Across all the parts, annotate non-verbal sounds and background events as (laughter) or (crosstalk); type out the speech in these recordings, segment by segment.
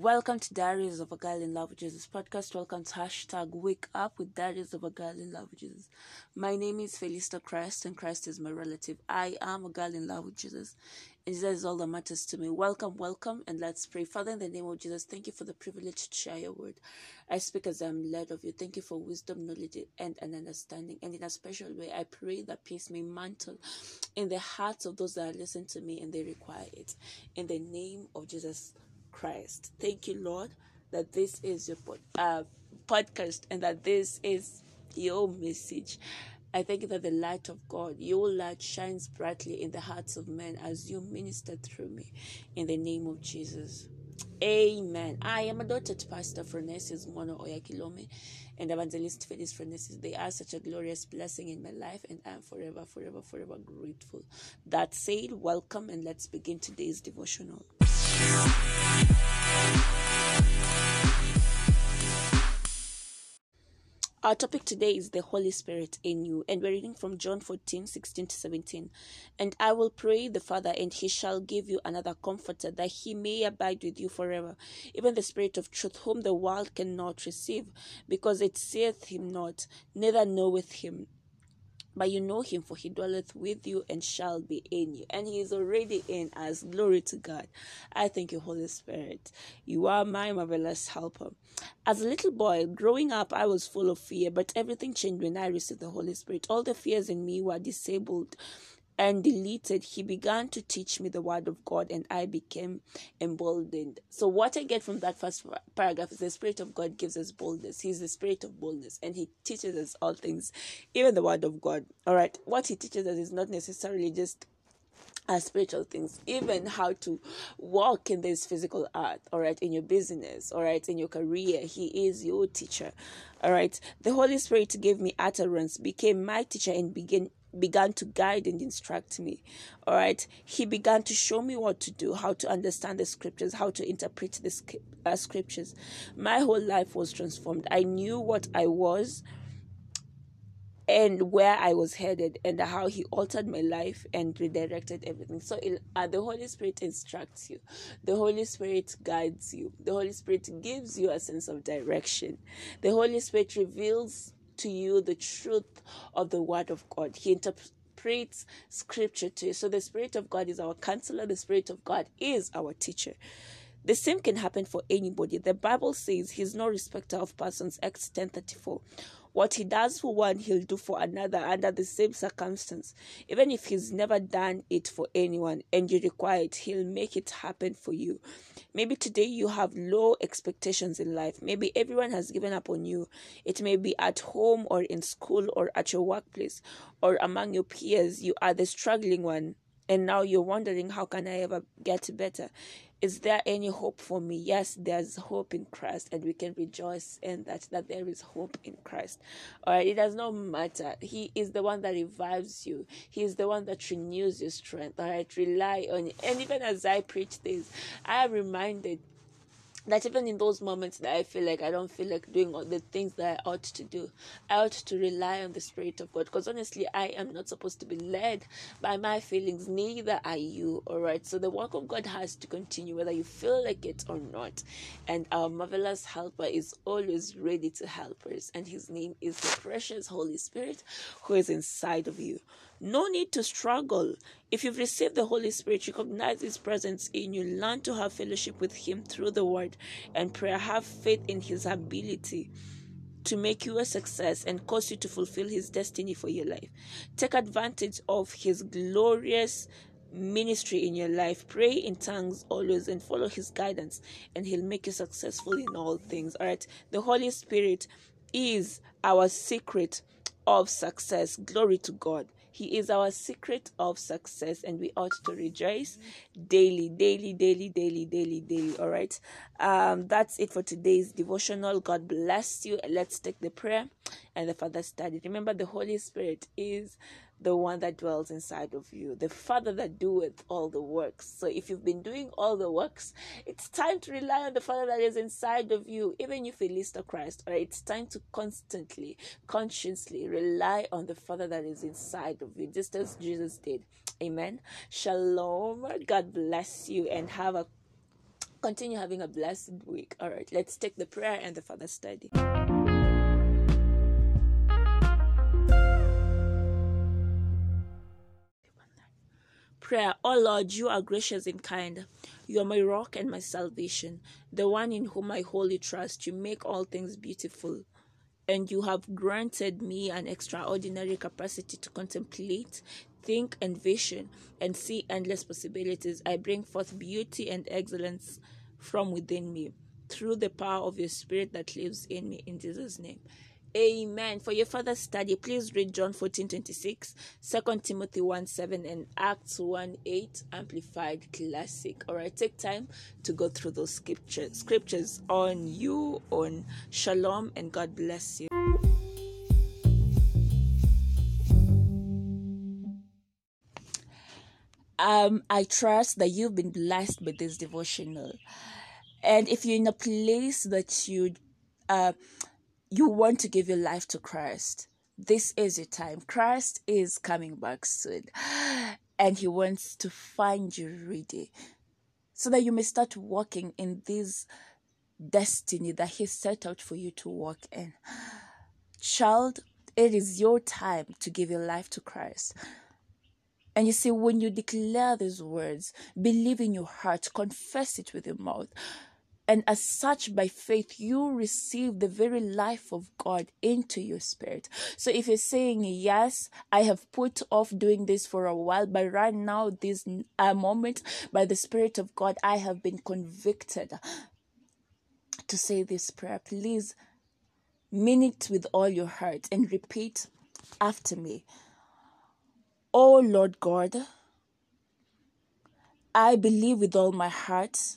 Welcome to Diaries of a Girl in Love with Jesus podcast. Welcome to hashtag Wake Up with Diaries of a Girl in Love with Jesus. My name is Felista Christ, and Christ is my relative. I am a girl in love with Jesus, and Jesus is all that matters to me. Welcome, welcome, and let's pray. Father, in the name of Jesus, thank you for the privilege to share your word. I speak as I'm led of you. Thank you for wisdom, knowledge, and an understanding. And in a special way, I pray that peace may mantle in the hearts of those that are listening to me and they require it. In the name of Jesus Christ. Thank you, Lord, that this is your pod, uh, podcast and that this is your message. I thank you that the light of God, your light shines brightly in the hearts of men as you minister through me. In the name of Jesus. Amen. I am a daughter to Pastor Phronesis Mono Oyakhilome and Evangelist Felix Phronesis. They are such a glorious blessing in my life, and I am forever, forever, forever grateful. That said, welcome and let's begin today's devotional. Our topic today is the Holy Spirit in you, and we're reading from John 14 16 to 17. And I will pray the Father, and he shall give you another comforter, that he may abide with you forever, even the Spirit of truth, whom the world cannot receive, because it seeth him not, neither knoweth him but you know him for he dwelleth with you and shall be in you. And he is already in us. Glory to god. I thank you holy spirit. You are my marvelous helper. As a little boy growing up i was full of fear but everything changed when i received the holy spirit. All the fears in me were disabled and deleted, he began to teach me the word of God and I became emboldened. So, what I get from that first paragraph is the Spirit of God gives us boldness. He's the Spirit of boldness and He teaches us all things, even the word of God. All right, what He teaches us is not necessarily just uh, spiritual things, even how to walk in this physical art, all right, in your business, all right, in your career. He is your teacher, all right. The Holy Spirit gave me utterance, became my teacher, and began began to guide and instruct me. All right. He began to show me what to do, how to understand the scriptures, how to interpret the uh, scriptures. My whole life was transformed. I knew what I was and where I was headed and how he altered my life and redirected everything. So uh, the Holy Spirit instructs you. The Holy Spirit guides you. The Holy Spirit gives you a sense of direction. The Holy Spirit reveals to you the truth of the Word of God. He interprets Scripture to you. So the Spirit of God is our counselor, the Spirit of God is our teacher. The same can happen for anybody. The Bible says he's no respecter of persons, Acts 10:34. What he does for one, he'll do for another under the same circumstance. Even if he's never done it for anyone and you require it, he'll make it happen for you. Maybe today you have low expectations in life. Maybe everyone has given up on you. It may be at home or in school or at your workplace or among your peers. You are the struggling one and now you're wondering how can i ever get better? Is there any hope for me? Yes there's hope in christ and we can rejoice in that that there is hope in christ. All right it does not matter. He is the one that revives you. He is the one that renews your strength. All right rely on it. And even as i preach this i am reminded that even in those moments that I feel like I don't feel like doing all the things that I ought to do, I ought to rely on the Spirit of God. Because honestly, I am not supposed to be led by my feelings, neither are you. All right. So the work of God has to continue, whether you feel like it or not. And our marvelous helper is always ready to help us. And his name is the precious Holy Spirit who is inside of you. No need to struggle. If you've received the Holy Spirit, recognize His presence in you, learn to have fellowship with Him through the Word and prayer, have faith in His ability to make you a success and cause you to fulfill His destiny for your life. Take advantage of His glorious ministry in your life. Pray in tongues always and follow His guidance, and He'll make you successful in all things. All right. The Holy Spirit is our secret of success. Glory to God. He is our secret of success, and we ought to rejoice daily, daily, daily, daily, daily, daily. All right. Um, that's it for today's devotional. God bless you. Let's take the prayer and the further study. Remember, the Holy Spirit is the one that dwells inside of you, the Father that doeth all the works. So if you've been doing all the works, it's time to rely on the Father that is inside of you, even if you list of Christ. Or it's time to constantly, consciously rely on the Father that is inside of you, just as Jesus did. Amen. Shalom. God bless you and have a Continue having a blessed week. All right, let's take the prayer and the Father study. Prayer, O Lord, you are gracious and kind. You are my rock and my salvation, the one in whom I wholly trust. You make all things beautiful and you have granted me an extraordinary capacity to contemplate, think, and vision, and see endless possibilities. I bring forth beauty and excellence from within me through the power of your spirit that lives in me. In Jesus' name. Amen. For your further study, please read John 14 26, 2 Timothy 1 7, and Acts 1 8, Amplified Classic. All right, take time to go through those scriptures, scriptures on you, on Shalom, and God bless you. Um, I trust that you've been blessed with this devotional. And if you're in a place that you uh, you want to give your life to Christ, this is your time. Christ is coming back soon, (gasps) and He wants to find you ready so that you may start walking in this destiny that He set out for you to walk in. (gasps) Child, it is your time to give your life to Christ. And you see, when you declare these words, believe in your heart, confess it with your mouth, and as such, by faith, you receive the very life of God into your spirit. So if you're saying, Yes, I have put off doing this for a while, but right now, this uh, moment, by the Spirit of God, I have been convicted to say this prayer. Please mean it with all your heart and repeat after me. Oh Lord God, I believe with all my heart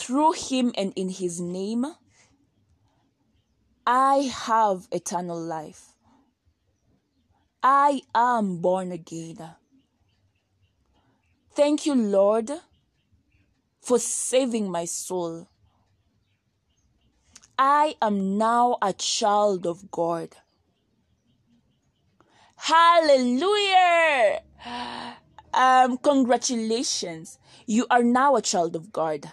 through him and in his name, I have eternal life. I am born again. Thank you, Lord, for saving my soul. I am now a child of God. Hallelujah! Um, congratulations. You are now a child of God.